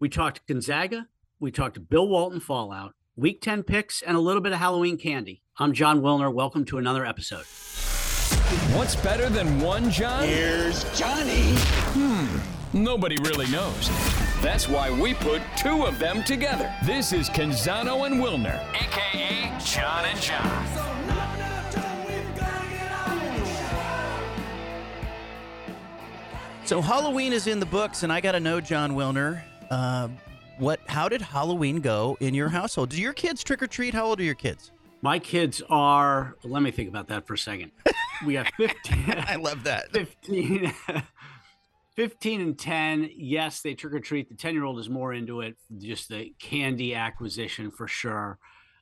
We talked Gonzaga. We talked Bill Walton Fallout, Week 10 picks, and a little bit of Halloween candy. I'm Jon Wilner. Welcome to another episode. What's better than one John? Here's Johnny. Hmm, nobody really knows. That's why we put two of them together. This is Canzano and Wilner, aka John and John. So Halloween is in the books, and I got to know, Jon Wilner, uh, what? How did Halloween go in your household? Do your kids trick or treat? How old are your kids? My kids are, let me think about that for a second. We have 15, I love that. 15, 15 and 10. Yes, they trick or treat. The 10 year old is more into it, just the candy acquisition for sure.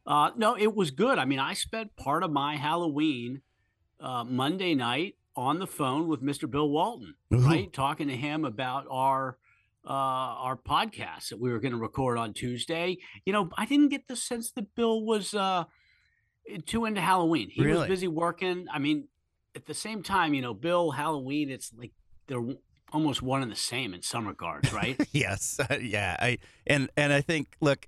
Uh, no, it was good. I mean, I spent part of my Halloween uh, Monday night on the phone with Mr. Bill Walton, right? Talking to him about our uh, our podcast that we were going to record on Tuesday. You know, I didn't get the sense that Bill was uh, too into Halloween. He Really? was busy working. I mean, at the same time, you know, Bill Halloween, it's like they're almost one and the same in some regards, right? yes, yeah. I and and I think, look,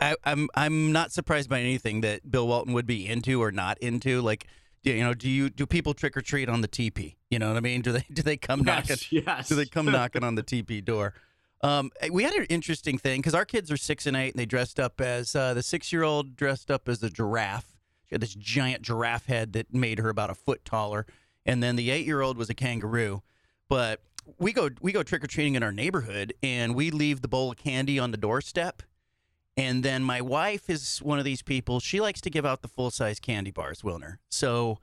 I, I'm I'm not surprised by anything that Bill Walton would be into or not into. Like, you know, do you do people trick or treat on the teepee? You know what I mean? Do they do they come knocking? yes, yes. Do they come knocking on the TP door? Um, we had an interesting thing because our kids are six and eight, and they dressed up as uh, the six-year-old dressed up as a giraffe. She had this giant giraffe head that made her about a foot taller, and then the eight-year-old was a kangaroo. But we go we go trick or treating in our neighborhood, and we leave the bowl of candy on the doorstep. And then my wife is one of these people. She likes to give out the full-size candy bars, Wilner. So,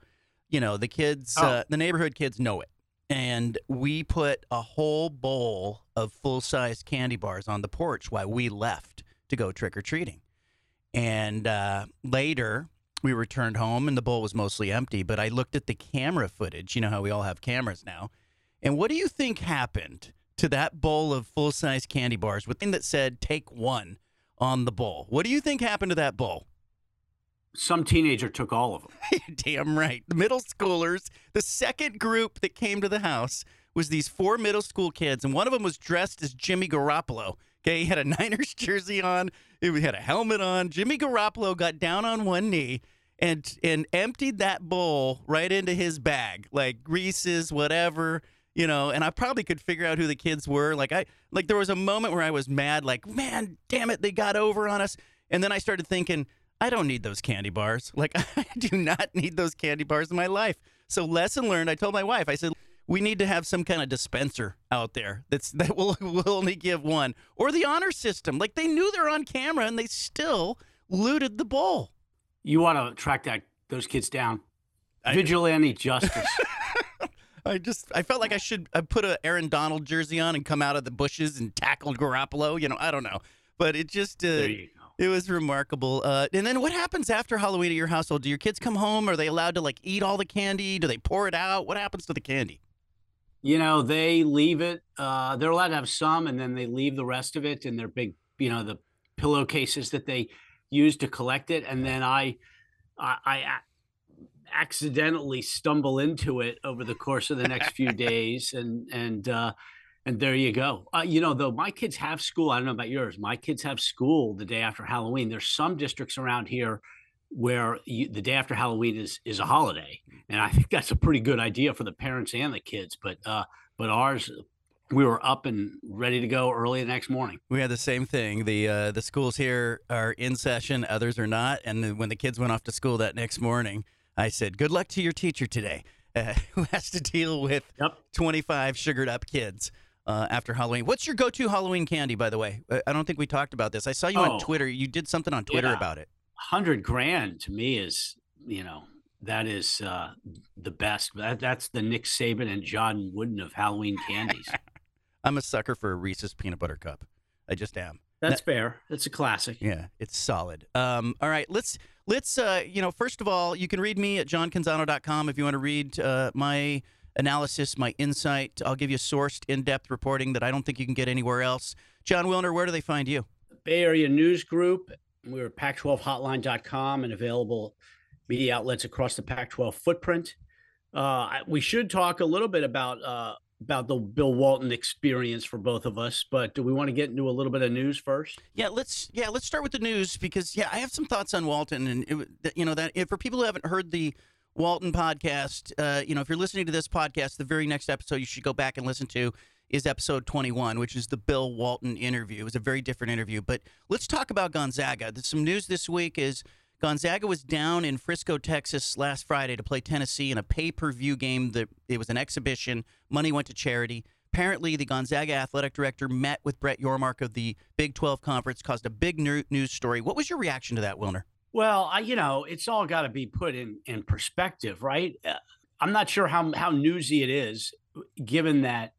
you know, the kids, uh, the neighborhood kids know it and we put a whole bowl of full sized candy bars on the porch while we left to go trick or treating. And uh, later, we returned home and the bowl was mostly empty. But I looked at the camera footage. You know how we all have cameras now. And what do you think happened to that bowl of full size candy bars with thing that said "Take one" on the bowl? What do you think happened to that bowl? Some teenager took all of them. Damn right. The middle schoolers, the second group that came to the house was these four middle school kids, and one of them was dressed as Jimmy Garoppolo. Okay, he had a Niners jersey on, he had a helmet on. Jimmy Garoppolo got down on one knee and and emptied that bowl right into his bag, like Reese's, whatever, you know. And I probably could figure out who the kids were. Like I like there was a moment where I was mad, like, man, damn it, they got over on us. And then I started thinking, I don't need those candy bars. Like, I do not need those candy bars in my life. So, lesson learned. I told my wife, I said, we need to have some kind of dispenser out there that's that will will only give one, or the honor system. Like they knew they're on camera and they still looted the bowl. You want to track that those kids down. I- Vigilante justice. I just I felt like I should I put a Aaron Donald jersey on and come out of the bushes and tackle Garoppolo. You know, I don't know, but it just uh, there you go. It was remarkable. Uh, and then what happens after Halloween at your household? Do your kids come home? Are they allowed to like eat all the candy? Do they pour it out? What happens to the candy? You know, they leave it. Uh, they're allowed to have some, and then they leave the rest of it in their big, you know, the pillowcases that they use to collect it. And then I, I, accidentally stumble into it over the course of the next few days, and and uh, and there you go. Uh, you know, though my kids have school. I don't know about yours. My kids have school the day after Halloween. There's some districts around here where you, the day after Halloween is is a holiday, and I think that's a pretty good idea for the parents and the kids. But uh, but ours, we were up and ready to go early the next morning. We had the same thing. The uh, the schools here are in session, others are not. And then when the kids went off to school that next morning, I said, "Good luck to your teacher today, uh, who has to deal with Yep. 25 sugared up kids." Uh, after Halloween, what's your go-to Halloween candy? By the way, I I don't think we talked about this. I saw you on Oh. Twitter. You did something on Twitter Yeah. about it. Hundred grand to me is you know that is uh, the best. That, that's the Nick Saban and John Wooden of Halloween candies. I'm a sucker for a Reese's peanut butter cup. I just am. That's fair. That's a classic. Yeah, it's solid. Um, all right, let's let's uh, you know, first of all, you can read me at johncanzano.com if you want to read uh, my analysis, my insight. I'll give you sourced, in-depth reporting that I don't think you can get anywhere else. Jon Wilner, where do they find you? Bay Area News Group. We're at Pac12hotline.com and available media outlets across the Pac 12 footprint. Uh, we should talk a little bit about uh, about the Bill Walton experience for both of us. But do we want to get into a little bit of news first? Yeah, let's yeah let's start with the news because yeah I have some thoughts on Walton and it, you know that if, for people who haven't heard the Walton podcast, uh, you know if you're listening to this podcast, the very next episode you should go back and listen to is episode 21, which is the Bill Walton interview. It was a very different interview, but let's talk about Gonzaga. Some news this week is Gonzaga was down in Frisco, Texas last Friday to play Tennessee in a pay-per-view game that it was an exhibition. Money went to charity. Apparently, the Gonzaga athletic director met with Brett Yormark of the Big 12 Conference, caused a big news story. What was your reaction to that, Wilner? Well, I, you know, it's all got to be put in in perspective, right? Uh, I'm not sure how how newsy it is, given that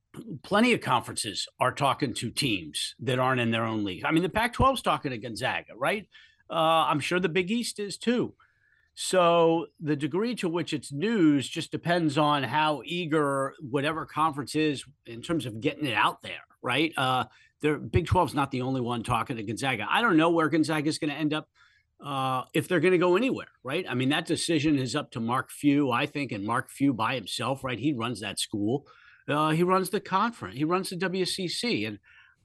plenty of conferences are talking to teams that aren't in their own league. I mean, the Pac-12 is talking to Gonzaga, right? Uh, I'm sure the Big East is too. So the degree to which it's news just depends on how eager whatever conference is in terms of getting it out there, right? Uh, the Big 12 is not the only one talking to Gonzaga. I don't know where Gonzaga is going to end up uh, if they're going to go anywhere, right? I mean, that decision is up to Mark Few, I think, and Mark Few by himself, right? He runs that school. Uh, he runs the conference. He runs the WCC, and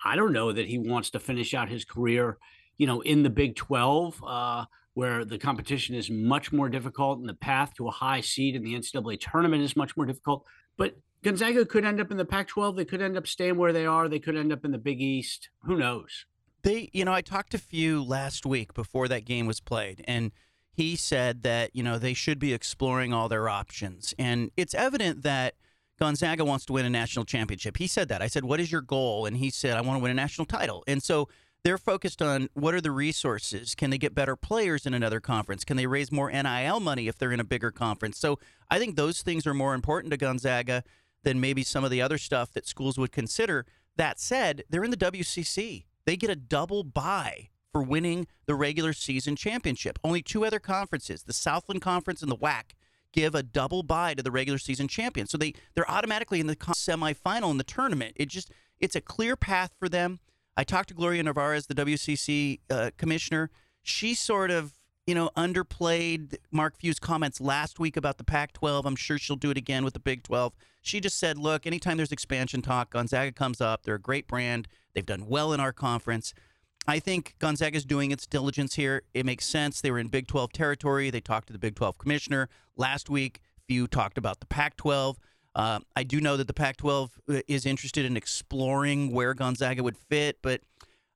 I don't know that he wants to finish out his career you know, in the Big 12, uh, where the competition is much more difficult and the path to a high seed in the NCAA tournament is much more difficult. But Gonzaga could end up in the Pac 12. They could end up staying where they are. They could end up in the Big East. Who knows? They, you know, I talked to Few last week before that game was played, and he said that, you know, they should be exploring all their options. And it's evident that Gonzaga wants to win a national championship. He said that. I said, What is your goal? And he said, I want to win a national title. And so they're focused on what are the resources? Can they get better players in another conference? Can they raise more NIL money if they're in a bigger conference? So I think those things are more important to Gonzaga than maybe some of the other stuff that schools would consider. That said, they're in the WCC. They get a double bye for winning the regular season championship. Only two other conferences, the Southland Conference and the WAC, give a double bye to the regular season champion. So they they're automatically in the semifinal in the tournament. It just it's a clear path for them. I talked to Gloria Nevarez, the WCC uh, commissioner. She sort of, you know, underplayed Mark Few's comments last week about the Pac 12. I'm sure she'll do it again with the Big 12. She just said, look, anytime there's expansion talk, Gonzaga comes up. They're a great brand. They've done well in our conference. I think Gonzaga's doing its diligence here. It makes sense. They were in Big 12 territory. They talked to the Big 12 commissioner. Last week, Few talked about the Pac 12. Uh, I do know that the Pac 12 uh, is interested in exploring where Gonzaga would fit, but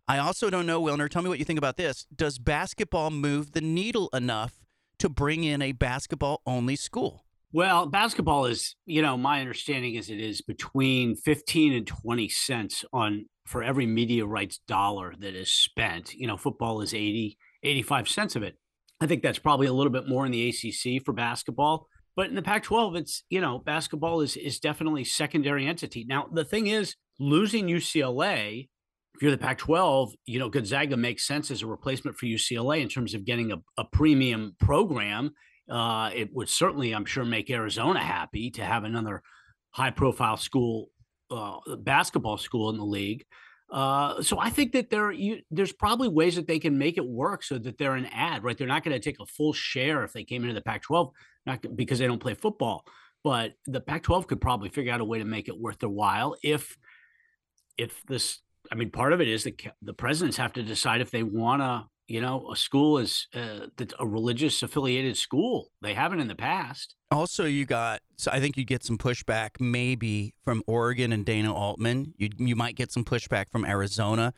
I also don't know, Wilner. Tell me what you think about this. Does basketball move the needle enough to bring in a basketball only school? Well, basketball is, you know, my understanding is it is between 15 and 20 cents on for every media rights dollar that is spent. You know, football is 80, 85 cents of it. I think that's probably a little bit more in the ACC for basketball. But in the Pac-12, it's you know basketball is is definitely secondary entity. Now the thing is, losing UCLA, if you're the Pac-12, you know Gonzaga makes sense as a replacement for UCLA in terms of getting a, a premium program. Uh, it would certainly, I'm sure, make Arizona happy to have another high-profile school, uh, basketball school in the league. Uh, so I think that there, you, there's probably ways that they can make it work so that they're an ad, right? They're not going to take a full share if they came into the Pac-12 not because they don't play football. But the Pac-12 could probably figure out a way to make it worth their while if if this. I mean, part of it is that the presidents have to decide if they want to. You know, a school is uh, a religious affiliated school. They haven't in the past. Also, you got. So I think you get some pushback maybe from Oregon and Dana Altman. You you might get some pushback from Arizona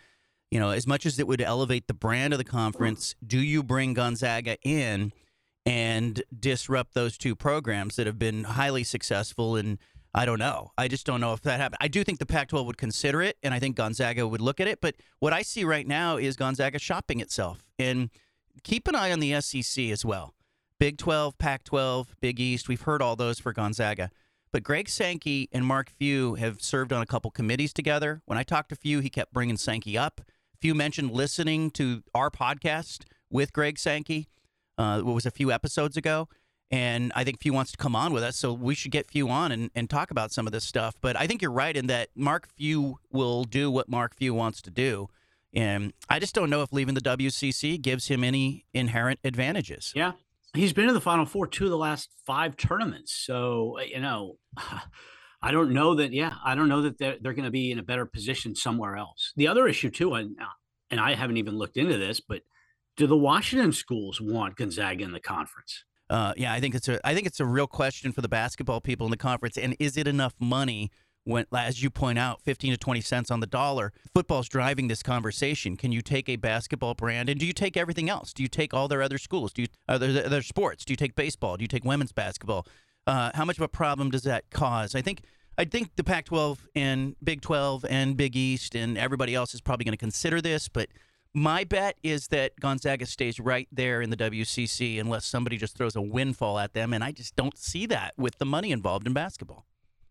you know, as much as it would elevate the brand of the conference, do you bring Gonzaga in and disrupt those two programs that have been highly successful and I don't know. I just don't know if that happened. I do think the Pac 12 would consider it, and I think Gonzaga would look at it. But what I see right now is Gonzaga shopping itself. And keep an eye on the SEC as well Big 12, Pac 12, Big East. We've heard all those for Gonzaga. But Greg Sankey and Mark Few have served on a couple committees together. When I talked to Few, he kept bringing Sankey up. Few mentioned listening to our podcast with Greg Sankey uh, what was a few episodes ago. And I think Few wants to come on with us, so we should get Few on and, and talk about some of this stuff. But I think you're right in that Mark Few will do what Mark Few wants to do. And I just don't know if leaving the WCC gives him any inherent advantages. Yeah. He's been in the Final Four two of the last five tournaments. So, you know, I don't know that. Yeah, I don't know that they're they're going to be in a better position somewhere else. The other issue too, and uh, and I haven't even looked into this, but do the Washington schools want Gonzaga in the conference? Uh, yeah, I think it's a I think it's a real question for the basketball people in the conference. And is it enough money? When, as you point out, 15 to 20 cents on the dollar. Football's driving this conversation. Can you take a basketball brand and do you take everything else? Do you take all their other schools? Do you uh, their, their sports? Do you take baseball? Do you take women's basketball? Uh, how much of a problem does that cause? I think I think the Pac-12 and Big 12 and Big East and everybody else is probably going to consider this, but my bet is that Gonzaga stays right there in the WCC unless somebody just throws a windfall at them, and I just don't see that with the money involved in basketball.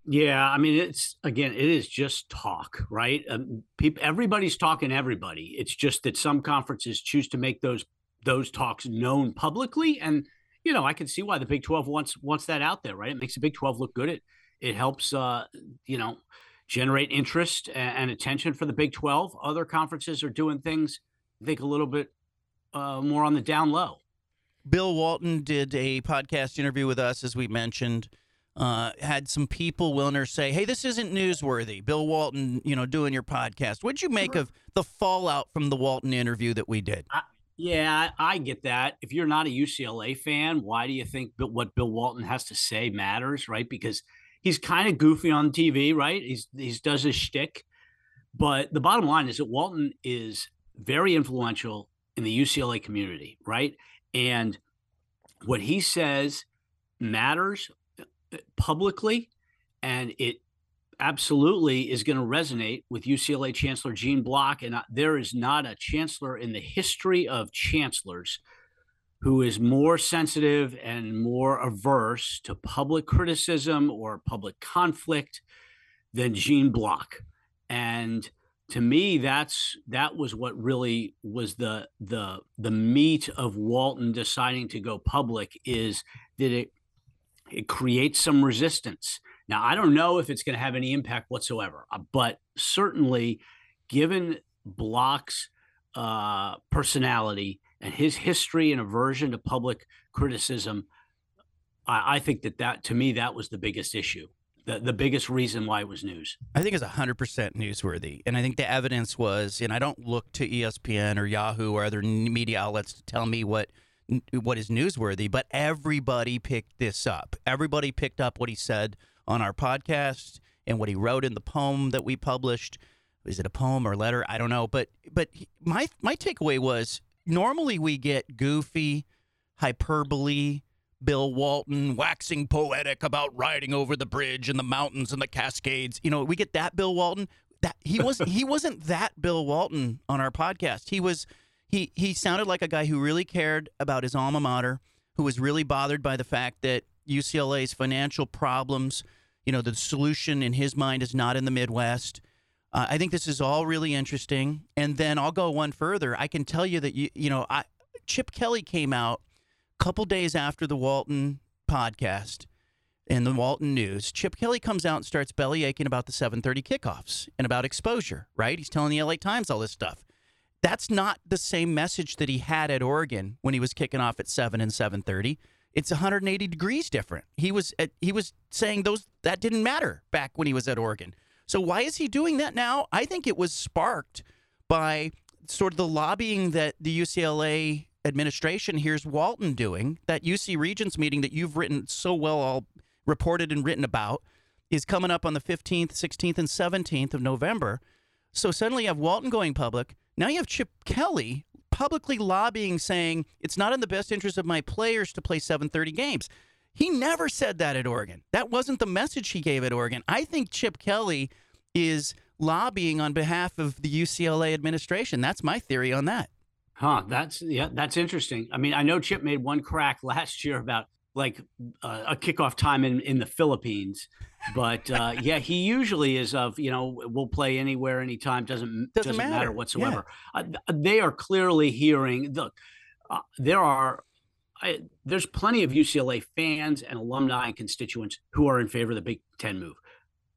Yeah, I mean, it's again, it is just talk, right? Um, people, everybody's talking everybody. It's just that some conferences choose to make those those talks known publicly, and you know, I can see why the Big Twelve wants wants that out there, right? It makes the Big Twelve look good. It it helps, uh, you know, generate interest and, and attention for the Big Twelve. Other conferences are doing things I think a little bit uh, more on the down low. Bill Walton did a podcast interview with us, as we mentioned. Uh, had some people, Wilner, say, "Hey, this isn't newsworthy." Bill Walton, you know, doing your podcast. What'd you make of the fallout from the Walton interview that we did? I, yeah, I, I get that. If you're not a UCLA fan, why do you think what Bill Walton has to say matters, right? Because he's kind of goofy on TV, right? He's he's does his shtick. But the bottom line is that Walton is very influential in the UCLA community, right? And what he says matters uh, publicly, and it absolutely is going to resonate with UCLA Chancellor Gene Block. And there is not a chancellor in the history of chancellors who is more sensitive and more averse to public criticism or public conflict than Gene Block. And to me that's that was what really was the the the meat of Walton deciding to go public is that it it creates some resistance. Now I don't know if it's going to have any impact whatsoever, uh, but certainly given Block's uh, personality and his history and aversion to public criticism, I, I think that that to me that was the biggest issue the, the biggest reason why it was news. I think it's 100% newsworthy. And I think the evidence was, and I don't look to ESPN or Yahoo or other media outlets to tell me what what is newsworthy, but everybody picked this up. Everybody picked up what he said on our podcast and what he wrote in the poem that we published. Is it a poem or letter? I don't know, but but my my takeaway was normally we get goofy hyperbole Bill Walton waxing poetic about riding over the bridge and the mountains and the Cascades. You know, we get that Bill Walton. That he was he wasn't that Bill Walton on our podcast. He was he he sounded like a guy who really cared about his alma mater, who was really bothered by the fact that UCLA's financial problems, you know, the solution in his mind is not in the Midwest. Uh, I think this is all really interesting. And then I'll go one further. I can tell you that you you know, I Chip Kelly came out couple days after the Walton podcast and the Walton News, Chip Kelly comes out and starts belly aching about the 7:30 kickoffs and about exposure. Right? He's telling the LA Times all this stuff. That's not the same message that he had at Oregon when he was kicking off at 7 and 7:30. It's 180 degrees different. He was at, he was saying those that didn't matter back when he was at Oregon. So why is he doing that now? I think it was sparked by sort of the lobbying that the UCLA administration here's Walton doing. That UC Regents meeting that you've written so well, all reported and written about, is coming up on the 15th, 16th, and 17th of November. So suddenly you have Walton going public. Now you have Chip Kelly publicly lobbying, saying it's not in the best interest of my players to play 7:30 games. He never said that at Oregon. That wasn't the message he gave at Oregon. I think Chip Kelly is lobbying on behalf of the UCLA administration. That's my theory on that. Huh. That's yeah. That's interesting. I mean, I know Chip made one crack last year about like uh, a kickoff time in in the Philippines, but uh, yeah, he usually is of you know we'll play anywhere, anytime. Doesn't doesn't, doesn't matter. matter. whatsoever. Yeah. Uh, they are clearly hearing. Look, uh, there are. I, there's plenty of UCLA fans and alumni and constituents who are in favor of the Big Ten move,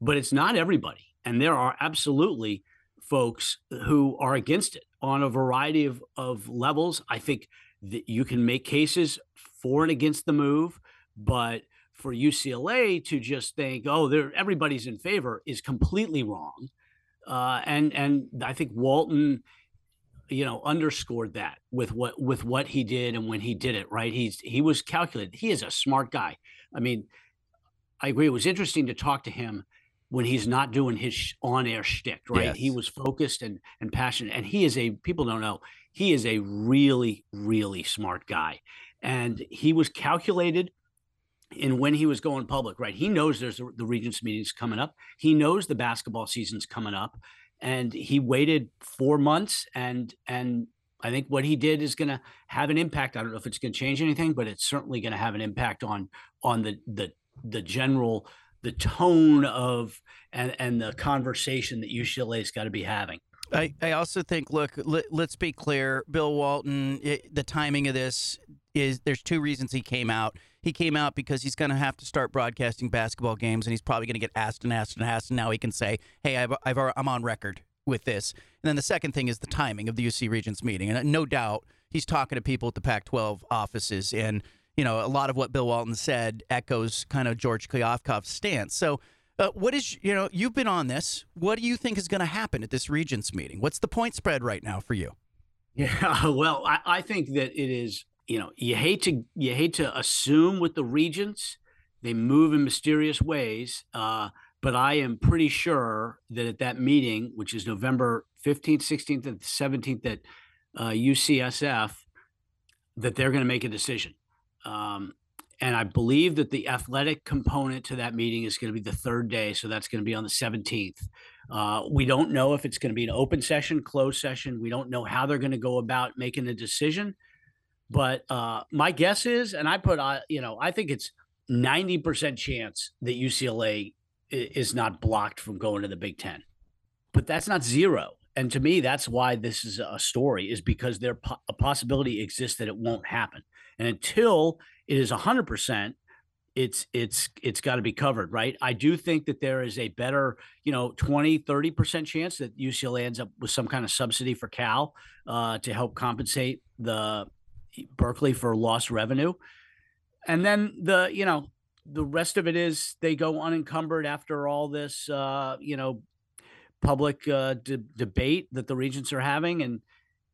but it's not everybody. And there are absolutely folks who are against it on a variety of, of levels. I think that you can make cases for and against the move, but for UCLA to just think, oh, they're everybody's in favor is completely wrong. Uh, and and I think Walton, you know, underscored that with what with what he did and when he did it. Right, he's he was calculated. He is a smart guy. I mean, I agree. It was interesting to talk to him when he's not doing his on-air shtick. Right, Yes. he was focused and and passionate. And he is a people don't know he is a really really smart guy, and he was calculated in when he was going public, right? He knows there's the, the Regents meetings coming up. He knows the basketball season's coming up, and he waited four months. And and I think what he did is going to have an impact. I don't know if it's going to change anything, but it's certainly going to have an impact on on the the the general the tone of and and the conversation that UCLA's got to be having. I, I also think, look, let, let's be clear. Bill Walton, it, the timing of this is there's two reasons he came out. He came out because he's going to have to start broadcasting basketball games, and he's probably going to get asked and asked and asked. And now he can say, "Hey, I've, I've I'm on record with this." And then the second thing is the timing of the UC Regents meeting, and uh, no doubt he's talking to people at the Pac-12 offices, and you know a lot of what Bill Walton said echoes kind of George Kliavkoff's stance. So. Uh, what is you know you've been on this? What do you think is going to happen at this regents meeting? What's the point spread right now for you? Yeah, well, I, I think that it is. You know, you hate to you hate to assume with the regents they move in mysterious ways, uh, but I am pretty sure that at that meeting, which is November fifteenth, sixteenth, and seventeenth at uh, UCSF, that they're going to make a decision. Um, and I believe that the athletic component to that meeting is going to be the third day, so that's going to be on the seventeenth. Uh, we don't know if it's going to be an open session, closed session. We don't know how they're going to go about making a decision. But uh, my guess is, and I put, uh, you know, I think it's 90% chance that UCLA is not blocked from going to the Big Ten. But that's not zero. And to me, that's why this is a story, is because there po- a possibility exists that it won't happen. And until it is 100%, it's it's it's got to be covered right? I do think that there is a better you know 20 30% chance that ucla ends up with some kind of subsidy for cal uh, to help compensate the berkeley for lost revenue. And then the you know the rest of it is they go unencumbered after all this uh, you know public uh, de- debate that the regents are having and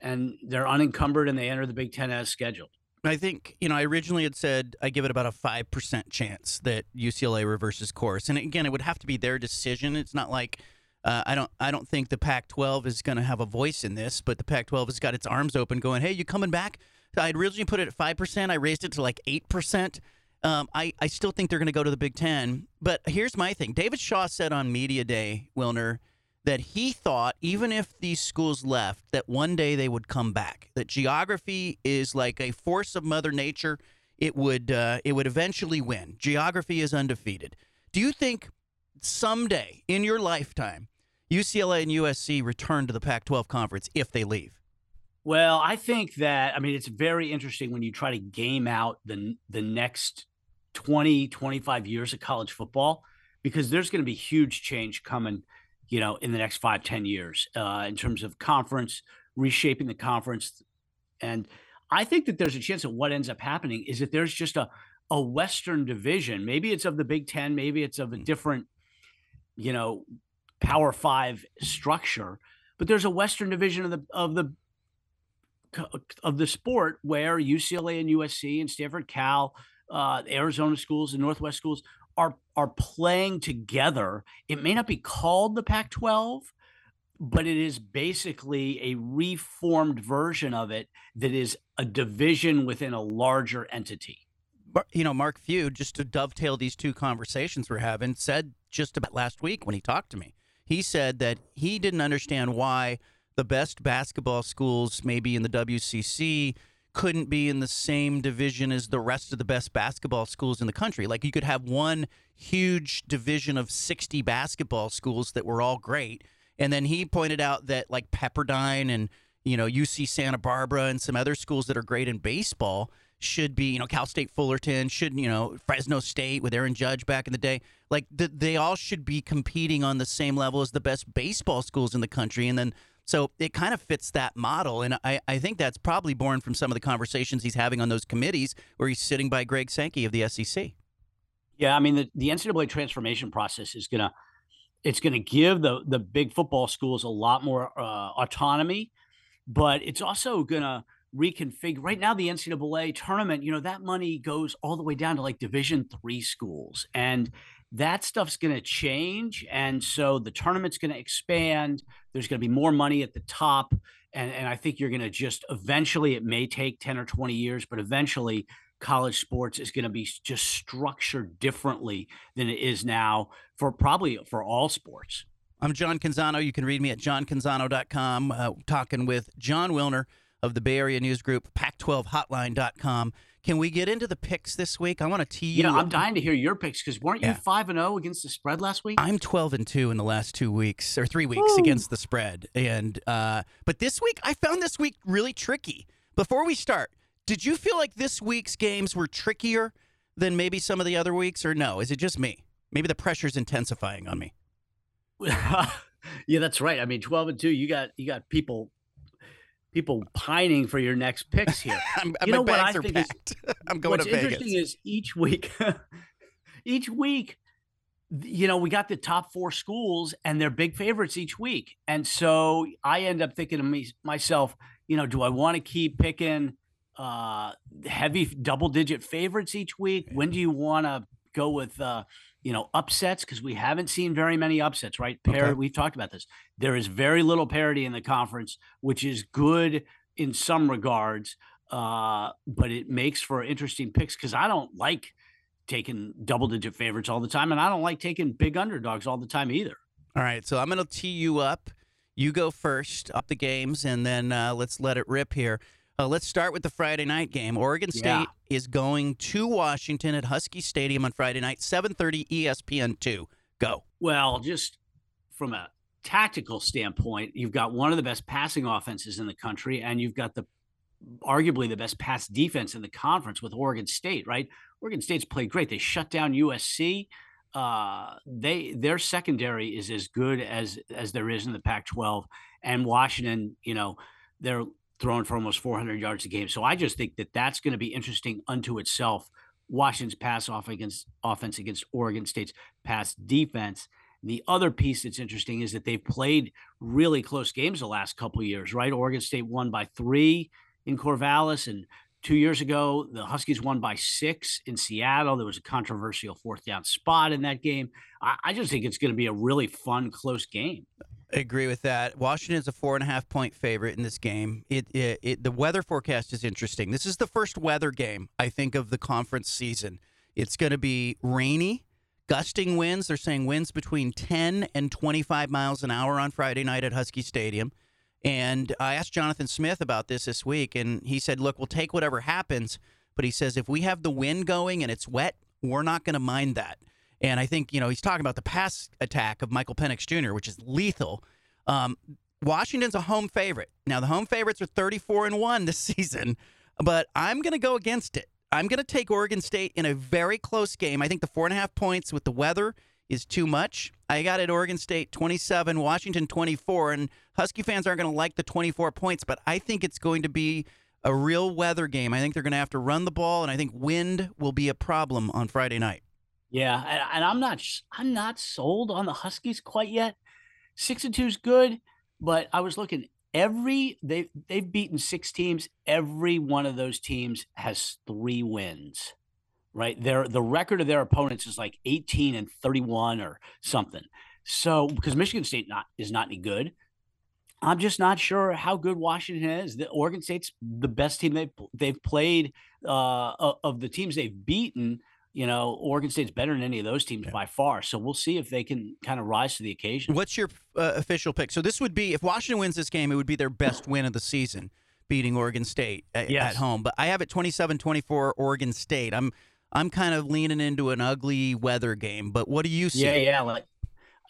and they're unencumbered and they enter the big ten as scheduled I think you know I originally had said I give it about a five percent chance that UCLA reverses course, and again, it would have to be their decision. It's not like uh, I don't I don't think the Pac-12 is going to have a voice in this, but the Pac-12 has got its arms open, going, "Hey, you coming back?" I'd originally put it at five percent. I raised it to like eight percent. Um, I I still think they're going to go to the Big Ten, but here's my thing. David Shaw said on media day, Wilner, that he thought even if these schools left that one day they would come back. That geography is like a force of mother nature. It would uh, it would eventually win. Geography is undefeated. Do you think someday in your lifetime UCLA and USC return to the Pac-12 conference if they leave? Well, I think that I mean it's very interesting when you try to game out the the next 20 25 years of college football because there's going to be huge change coming, you know, in the next five ten years uh, in terms of conference reshaping the conference, and I think that there's a chance that what ends up happening is that there's just a a Western division. Maybe it's of the Big Ten, maybe it's of a different, you know, Power Five structure, but there's a Western division of the of the of the sport where UCLA and USC and Stanford, Cal, uh, Arizona schools and Northwest schools are are playing together. It may not be called the Pac-12, but it is basically a reformed version of it that is a division within a larger entity. Mar- you know, Mark Few, just to dovetail these two conversations we're having, said just about last week when he talked to me, he said that he didn't understand why the best basketball schools, maybe in the WCC, couldn't be in the same division as the rest of the best basketball schools in the country. Like you could have one huge division of 60 basketball schools that were all great. And then he pointed out that like Pepperdine and, you know, UC Santa Barbara and some other schools that are great in baseball should be, you know, Cal State Fullerton, should, you know, Fresno State with Aaron Judge back in the day. Like th- they all should be competing on the same level as the best baseball schools in the country. And then so it kind of fits that model. And I, I think that's probably born from some of the conversations he's having on those committees where he's sitting by Greg Sankey of the SEC. Yeah, I mean the, the NCAA transformation process is gonna it's gonna give the the big football schools a lot more uh, autonomy, but it's also gonna reconfigure. Right now, the NCAA tournament, you know, that money goes all the way down to like Division three schools, and that stuff's going to change. And so the tournament's going to expand. There's going to be more money at the top. And, and I think you're going to just eventually, it may take 10 or 20 years, but eventually college sports is going to be just structured differently than it is now for probably for all sports. I'm John Canzano. You can read me at johncanzano.com, uh, talking with Jon Wilner of the Bay Area News Group, Pac12hotline.com. Can we get into the picks this week? I want to tee you. Yeah, I'm dying to hear your picks because weren't you five and zero oh against the spread last week? I'm 12 and two in the last two weeks or three weeks Ooh. against the spread, and uh, but this week I found this week really tricky. Before we start, did you feel like this week's games were trickier than maybe some of the other weeks, or no? Is it just me? Maybe the pressure's intensifying on me. yeah, that's right. I mean, 12 and two, you got you got people people pining for your next picks here. I'm, you know what I think packed. is I'm going what's to Vegas. interesting is each week, each week, you know, we got the top four schools and they're big favorites each week, and so I end up thinking to me myself, you know, do I want to keep picking uh, heavy double digit favorites each week? When do you want to go with uh, you know, upsets because we haven't seen very many upsets, right? Par- okay. We've talked about this. There is very little parity in the conference, which is good in some regards, uh, but it makes for interesting picks because I don't like taking double digit favorites all the time, and I don't like taking big underdogs all the time either. All right, so I'm going to tee you up. You go first up the games, and then uh, let's let it rip here. Uh, let's start with the Friday night game. Oregon State yeah. is going to Washington at Husky Stadium on Friday night, 7:30 ESPN two. Go. Well, just from a tactical standpoint, you've got one of the best passing offenses in the country, and you've got the arguably the best pass defense in the conference with Oregon State. Right? Oregon State's played great. They shut down USC. Uh, they their secondary is as good as as there is in the Pac-12, and Washington. You know, they're throwing for almost 400 yards a game. So I just think that that's going to be interesting unto itself. Washington's pass off against offense against Oregon State's pass defense. The other piece that's interesting is that they've played really close games the last couple of years, right? Oregon State won by three in Corvallis, and two years ago the Huskies won by six in Seattle. There was a controversial fourth down spot in that game. I, I just think it's going to be a really fun, close game. I agree with that. Washington is a four and a half point favorite in this game. It, it, it, the weather forecast is interesting. This is the first weather game I think of the conference season. It's going to be rainy, gusting winds. They're saying winds between 10 and 25 miles an hour on Friday night at Husky Stadium. And I asked Jonathan Smith about this this week, and he said, "Look, we'll take whatever happens." But he says if we have the wind going and it's wet, we're not going to mind that. And I think, you know, he's talking about the pass attack of Michael Penix Jr., which is lethal. Um, Washington's a home favorite. Now, the home favorites are 34 and 1 this season, but I'm going to go against it. I'm going to take Oregon State in a very close game. I think the four and a half points with the weather is too much. I got it Oregon State 27, Washington 24, and Husky fans aren't going to like the 24 points, but I think it's going to be a real weather game. I think they're going to have to run the ball, and I think wind will be a problem on Friday night. Yeah, and, and I'm not I'm not sold on the Huskies quite yet. Six and two is good, but I was looking every they they've beaten six teams. Every one of those teams has three wins. Right, their the record of their opponents is like 18 and 31 or something. So because Michigan State not is not any good, I'm just not sure how good Washington is. The Oregon State's the best team they've they've played uh, of the teams they've beaten you know, Oregon State's better than any of those teams yeah. by far. So we'll see if they can kind of rise to the occasion. What's your uh, official pick? So this would be if Washington wins this game, it would be their best win of the season, beating Oregon State at, yes. at home. But I have it 27-24 Oregon State. I'm I'm kind of leaning into an ugly weather game. But what do you see? Yeah, yeah, like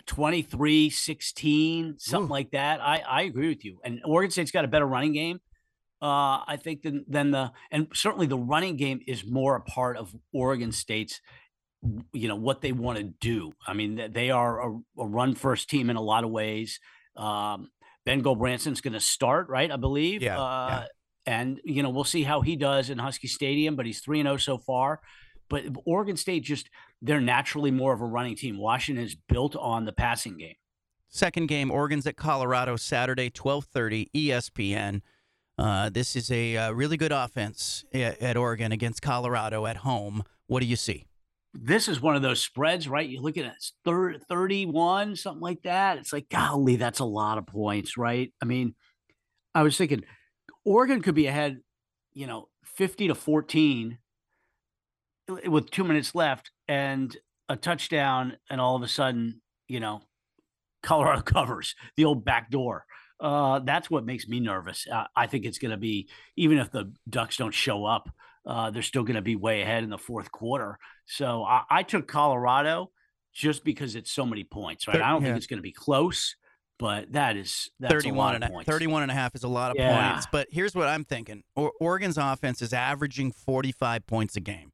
23 16 something Ooh. like that i i agree with you and oregon state's got a better running game uh, I think than than the and certainly the running game is more a part of Oregon State's you know what they want to do. I mean they are a, a run first team in a lot of ways. Um, ben Gulbranson's going to start, right? I believe. Yeah, uh, yeah. And you know we'll see how he does in Husky Stadium, but he's three and zero oh so far. But Oregon State just they're naturally more of a running team. Washington is built on the passing game. Second game, Oregon's at Colorado Saturday, twelve thirty, ESPN. Uh, this is a uh, really good offense at, at Oregon against Colorado at home. What do you see? This is one of those spreads, right? You look at it, it's 31, something like that. It's like, golly, that's a lot of points, right? I mean, I was thinking Oregon could be ahead, you know, 50 to 14 with two minutes left and a touchdown, and all of a sudden, you know, Colorado covers the old back door. Uh, that's what makes me nervous. Uh, I think it's going to be, even if the Ducks don't show up, uh, they're still going to be way ahead in the fourth quarter. So I, I, took Colorado just because it's so many points, right? I don't yeah. think it's going to be close, but that is that's 31 and a, 31 and a half is a lot of yeah. points. But here's what I'm thinking o- Oregon's offense is averaging 45 points a game.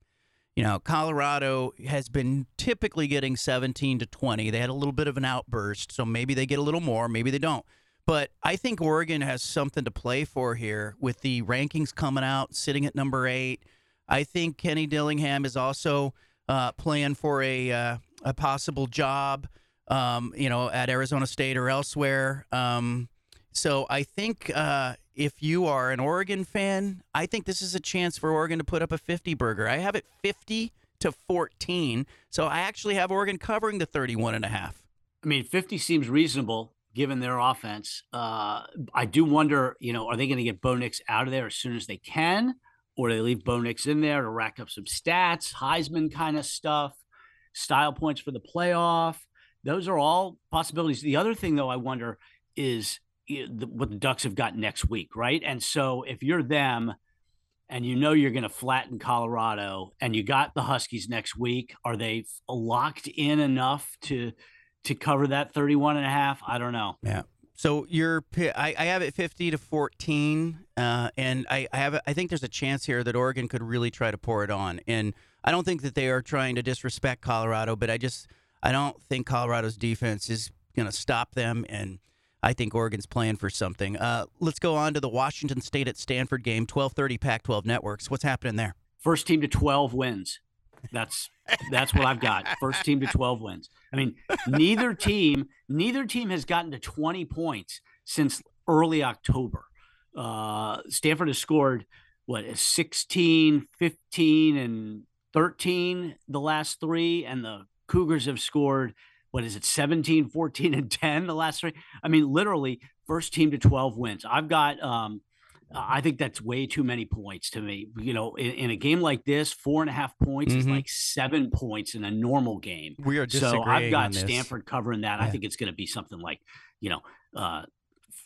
You know, Colorado has been typically getting 17 to 20. They had a little bit of an outburst, so maybe they get a little more, maybe they don't. But I think Oregon has something to play for here with the rankings coming out, sitting at number eight. I think Kenny Dillingham is also uh, playing for a uh, a possible job, um, you know, at Arizona State or elsewhere. Um, so I think uh, if you are an Oregon fan, I think this is a chance for Oregon to put up a 50 burger. I have it 50 to 14. So I actually have Oregon covering the 31 and a half. I mean, 50 seems reasonable given their offense. Uh, I do wonder, you know, are they going to get Bo Nix out of there as soon as they can, or do they leave Bo Nix in there to rack up some stats, Heisman kind of stuff, style points for the playoff? Those are all possibilities. The other thing, though, I wonder is what the Ducks have got next week, right? And so if you're them and you know you're going to flatten Colorado and you got the Huskies next week, are they locked in enough to – to cover that 31 and a half. I don't know. Yeah. So you're, I, I have it 50 to 14, uh, and I, I have, I think there's a chance here that Oregon could really try to pour it on. And I don't think that they are trying to disrespect Colorado, but I just, I don't think Colorado's defense is going to stop them. And I think Oregon's playing for something. Uh, let's go on to the Washington State at Stanford game, 12:30 Pac-12 networks. What's happening there? First team to 12 wins. That's that's what I've got. First team to 12 wins. I mean, neither team neither team has gotten to 20 points since early October. Uh, Stanford has scored what 16, 15 and 13 the last 3 and the Cougars have scored what is it 17, 14 and 10 the last 3. I mean, literally first team to 12 wins. I've got um, I think that's way too many points to me. You know, in, in a game like this, four and a half points mm-hmm. is like seven points in a normal game. We are so I've got Stanford covering that. Yeah. I think it's going to be something like you know, uh,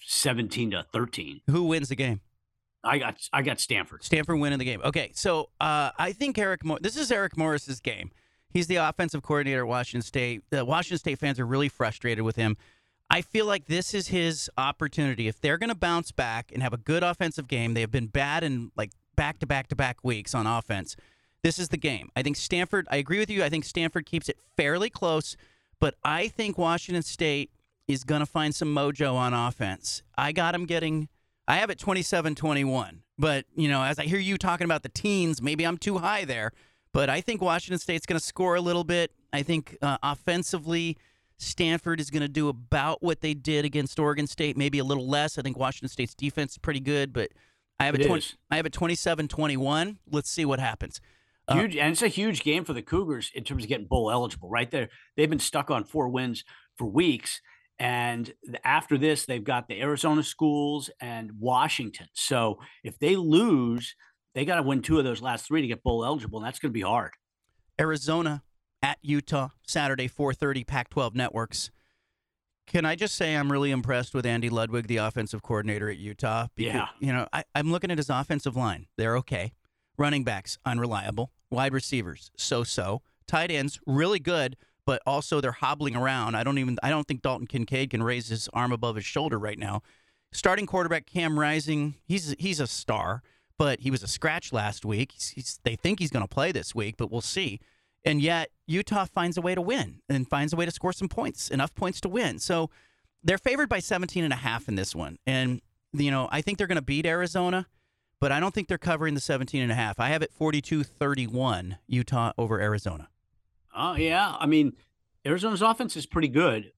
seventeen to thirteen. Who wins the game? I got I got Stanford. Stanford winning the game. Okay, so uh, I think Eric. This is Eric Morris's game. He's the offensive coordinator at Washington State. The Washington State fans are really frustrated with him. I feel like this is his opportunity. If they're going to bounce back and have a good offensive game, they have been bad in like back to back to back weeks on offense. This is the game. I think Stanford, I agree with you. I think Stanford keeps it fairly close, but I think Washington State is going to find some mojo on offense. I got him getting, I have it 27 21. But, you know, as I hear you talking about the teens, maybe I'm too high there. But I think Washington State's going to score a little bit. I think uh, offensively, Stanford is going to do about what they did against Oregon State, maybe a little less. I think Washington State's defense is pretty good, but I have a 20, I have a 27-21. Let's see what happens. Uh, huge, and it's a huge game for the Cougars in terms of getting bowl eligible. Right there, they've been stuck on four wins for weeks, and after this, they've got the Arizona schools and Washington. So if they lose, they got to win two of those last three to get bowl eligible, and that's going to be hard. Arizona at Utah Saturday 4:30 Pac-12 networks. Can I just say I'm really impressed with Andy Ludwig, the offensive coordinator at Utah? Because, yeah. You know, I, I'm looking at his offensive line. They're okay. Running backs, unreliable. Wide receivers, so-so. Tight ends, really good, but also they're hobbling around. I don't even I don't think Dalton Kincaid can raise his arm above his shoulder right now. Starting quarterback Cam Rising, he's he's a star, but he was a scratch last week. He's, he's, they think he's going to play this week, but we'll see. And yet Utah finds a way to win and finds a way to score some points, enough points to win. So they're favored by 17 and a half in this one. And you know, I think they're going to beat Arizona, but I don't think they're covering the 17 and a half. I have it 42-31 Utah over Arizona. Oh yeah, I mean Arizona's offense is pretty good,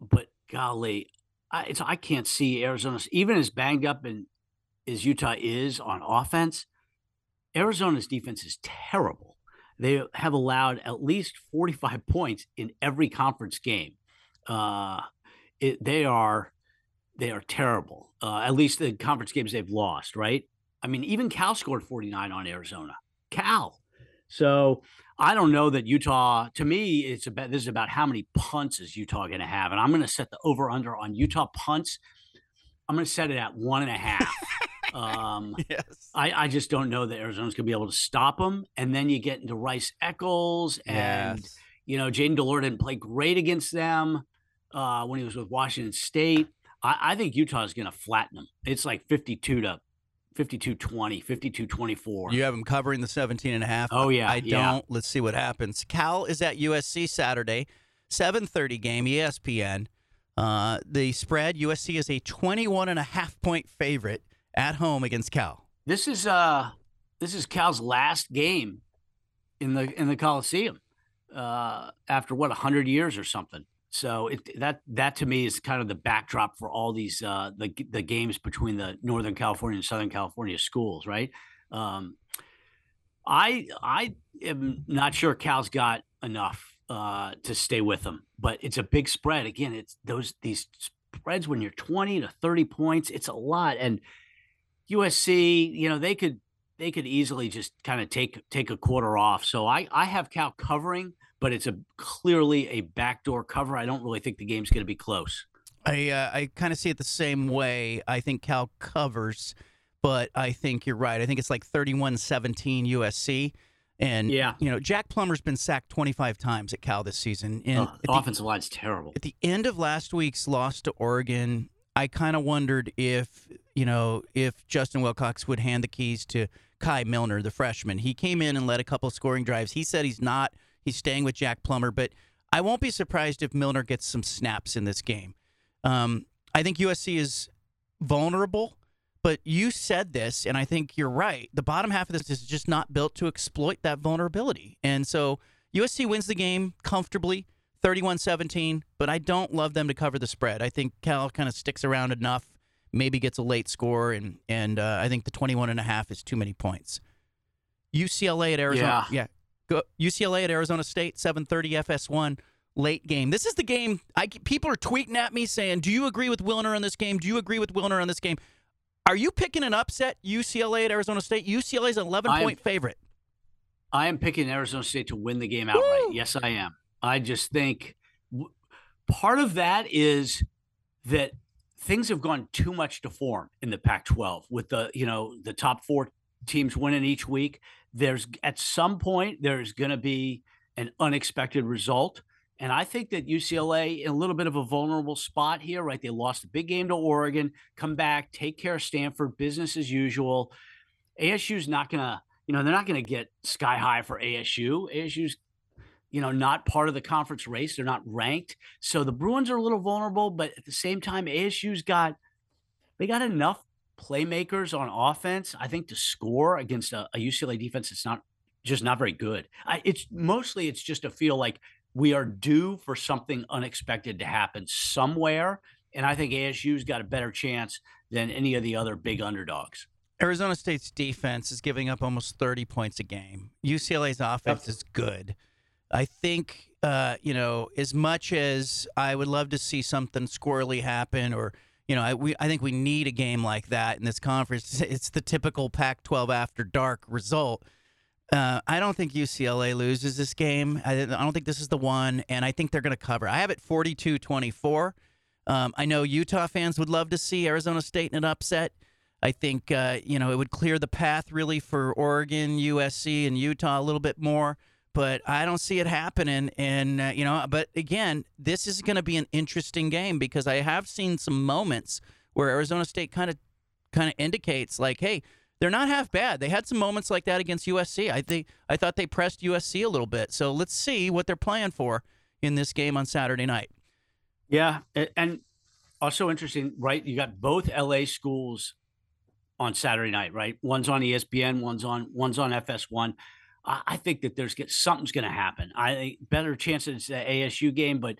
but golly, I, it's I can't see Arizona's even as banged up and as Utah is on offense. Arizona's defense is terrible. They have allowed at least 45 points in every conference game. Uh, it, they are they are terrible. Uh, at least the conference games they've lost, right? I mean, even Cal scored 49 on Arizona. Cal. So I don't know that Utah. To me, it's about this is about how many punts is Utah going to have, and I'm going to set the over under on Utah punts. I'm going to set it at one and a half. um, yes. I, I just don't know that Arizona's going to be able to stop them. And then you get into Rice Eccles, and Yes. you know Jayden de Laura didn't play great against them uh, when he was with Washington State. I, I think Utah is going to flatten them. It's like 52 to 52 20, 52 24. You have them covering the 17 and a half. Oh, yeah, I don't. Let's see what happens. Cal is at USC Saturday, 7:30 game, ESPN. Uh, the spread USC is a 21 and a half point favorite at home against Cal. This is uh this is Cal's last game in the in the Coliseum uh, after what hundred years or something. So it, that that to me is kind of the backdrop for all these uh, the the games between the Northern California and Southern California schools, right? Um, I I am not sure Cal's got enough uh, to stay with them, but it's a big spread. Again, it's those these spreads when you're 20 to 30 points, it's a lot. And USC, you know, they could they could easily just kind of take take a quarter off. So I I have Cal covering, but it's a clearly a backdoor cover. I don't really think the game's going to be close. I uh, I kind of see it the same way. I think Cal covers, but I think you're right. I think it's like 31-17 USC. And Yeah. you know, Jack Plummer's been sacked 25 times at Cal this season. And Oh, the the- offensive line's terrible. at the end of last week's loss to Oregon, I kind of wondered if, you know, if Justin Wilcox would hand the keys to Kai Millner, the freshman. He came in and led a couple scoring drives. He said he's not, he's staying with Jack Plummer, but I won't be surprised if Millner gets some snaps in this game. Um, I think USC is vulnerable, but you said this, and I think you're right. The bottom half of this is just not built to exploit that vulnerability. And so USC wins the game comfortably, 31 17, but I don't love them to cover the spread. I think Cal kind of sticks around enough, maybe gets a late score, and, and uh, I think the 21 and a half is too many points. UCLA at Arizona. Yeah. Go, UCLA at Arizona State, 7:30 FS1 late game. This is the game. I people are tweeting at me saying, "Do you agree with Wilner on this game? Do you agree with Wilner on this game?" Are you picking an upset? UCLA at Arizona State. UCLA is an 11 I am- point favorite. I am picking Arizona State to win the game outright. Woo! Yes, I am. I just think part of that is that things have gone too much to form in the Pac-12 with the you know the top four teams winning each week. There's at some point there's going to be an unexpected result, and I think that UCLA in a little bit of a vulnerable spot here. Right, they lost a big game to Oregon, come back, take care of Stanford, business as usual. ASU's not going to you know, they're not going to get sky high for ASU. ASU's, you know, not part of the conference race. They're not ranked. So the Bruins are a little vulnerable, but at the same time, ASU's got they got enough playmakers on offense, I think, to score against a, a UCLA defense that's not just not very good. I, it's mostly it's just a feel like we are due for something unexpected to happen somewhere. And I think ASU's got a better chance than any of the other big underdogs. Arizona State's defense is giving up almost 30 points a game. UCLA's offense is good. I think, uh, you know, as much as I would love to see something squirrely happen, or you know, I we I think we need a game like that in this conference. It's the typical Pac-12 after dark result. Uh, I don't think UCLA loses this game. I, I don't think this is the one, and I think they're going to cover. I have it 42-24. Um, I know Utah fans would love to see Arizona State in an upset. I think uh, you know it would clear the path really for Oregon, USC, and Utah a little bit more. But I don't see it happening. And uh, you know, but again, this is going to be an interesting game because I have seen some moments where Arizona State kind of kind of indicates like, hey, they're not half bad. They had some moments like that against USC. I think I thought they pressed USC a little bit. So let's see what they're playing for in this game on Saturday night. Yeah, and also interesting, right? You got both LA schools on Saturday night, right? One's on ESPN, one's on one's on FS1. I, think that there's get, something's going to happen. I think better chance it's the ASU game, but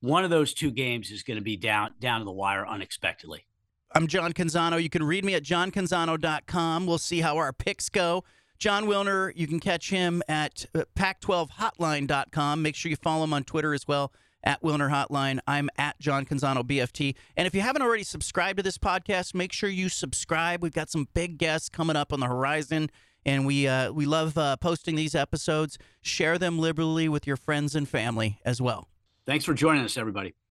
one of those two games is going to be down down to the wire unexpectedly. I'm John Canzano. You can read me at johncanzano.com. We'll see how our picks go. Jon Wilner, you can catch him at uh, pac12hotline.com. Make sure you follow him on Twitter as well at Wilner Hotline. I'm at John Canzano BFT. And if you haven't already subscribed to this podcast, make sure you subscribe. We've got some big guests coming up on the horizon, and we uh, we love uh, posting these episodes. Share them liberally with your friends and family as well. Thanks for joining us, everybody.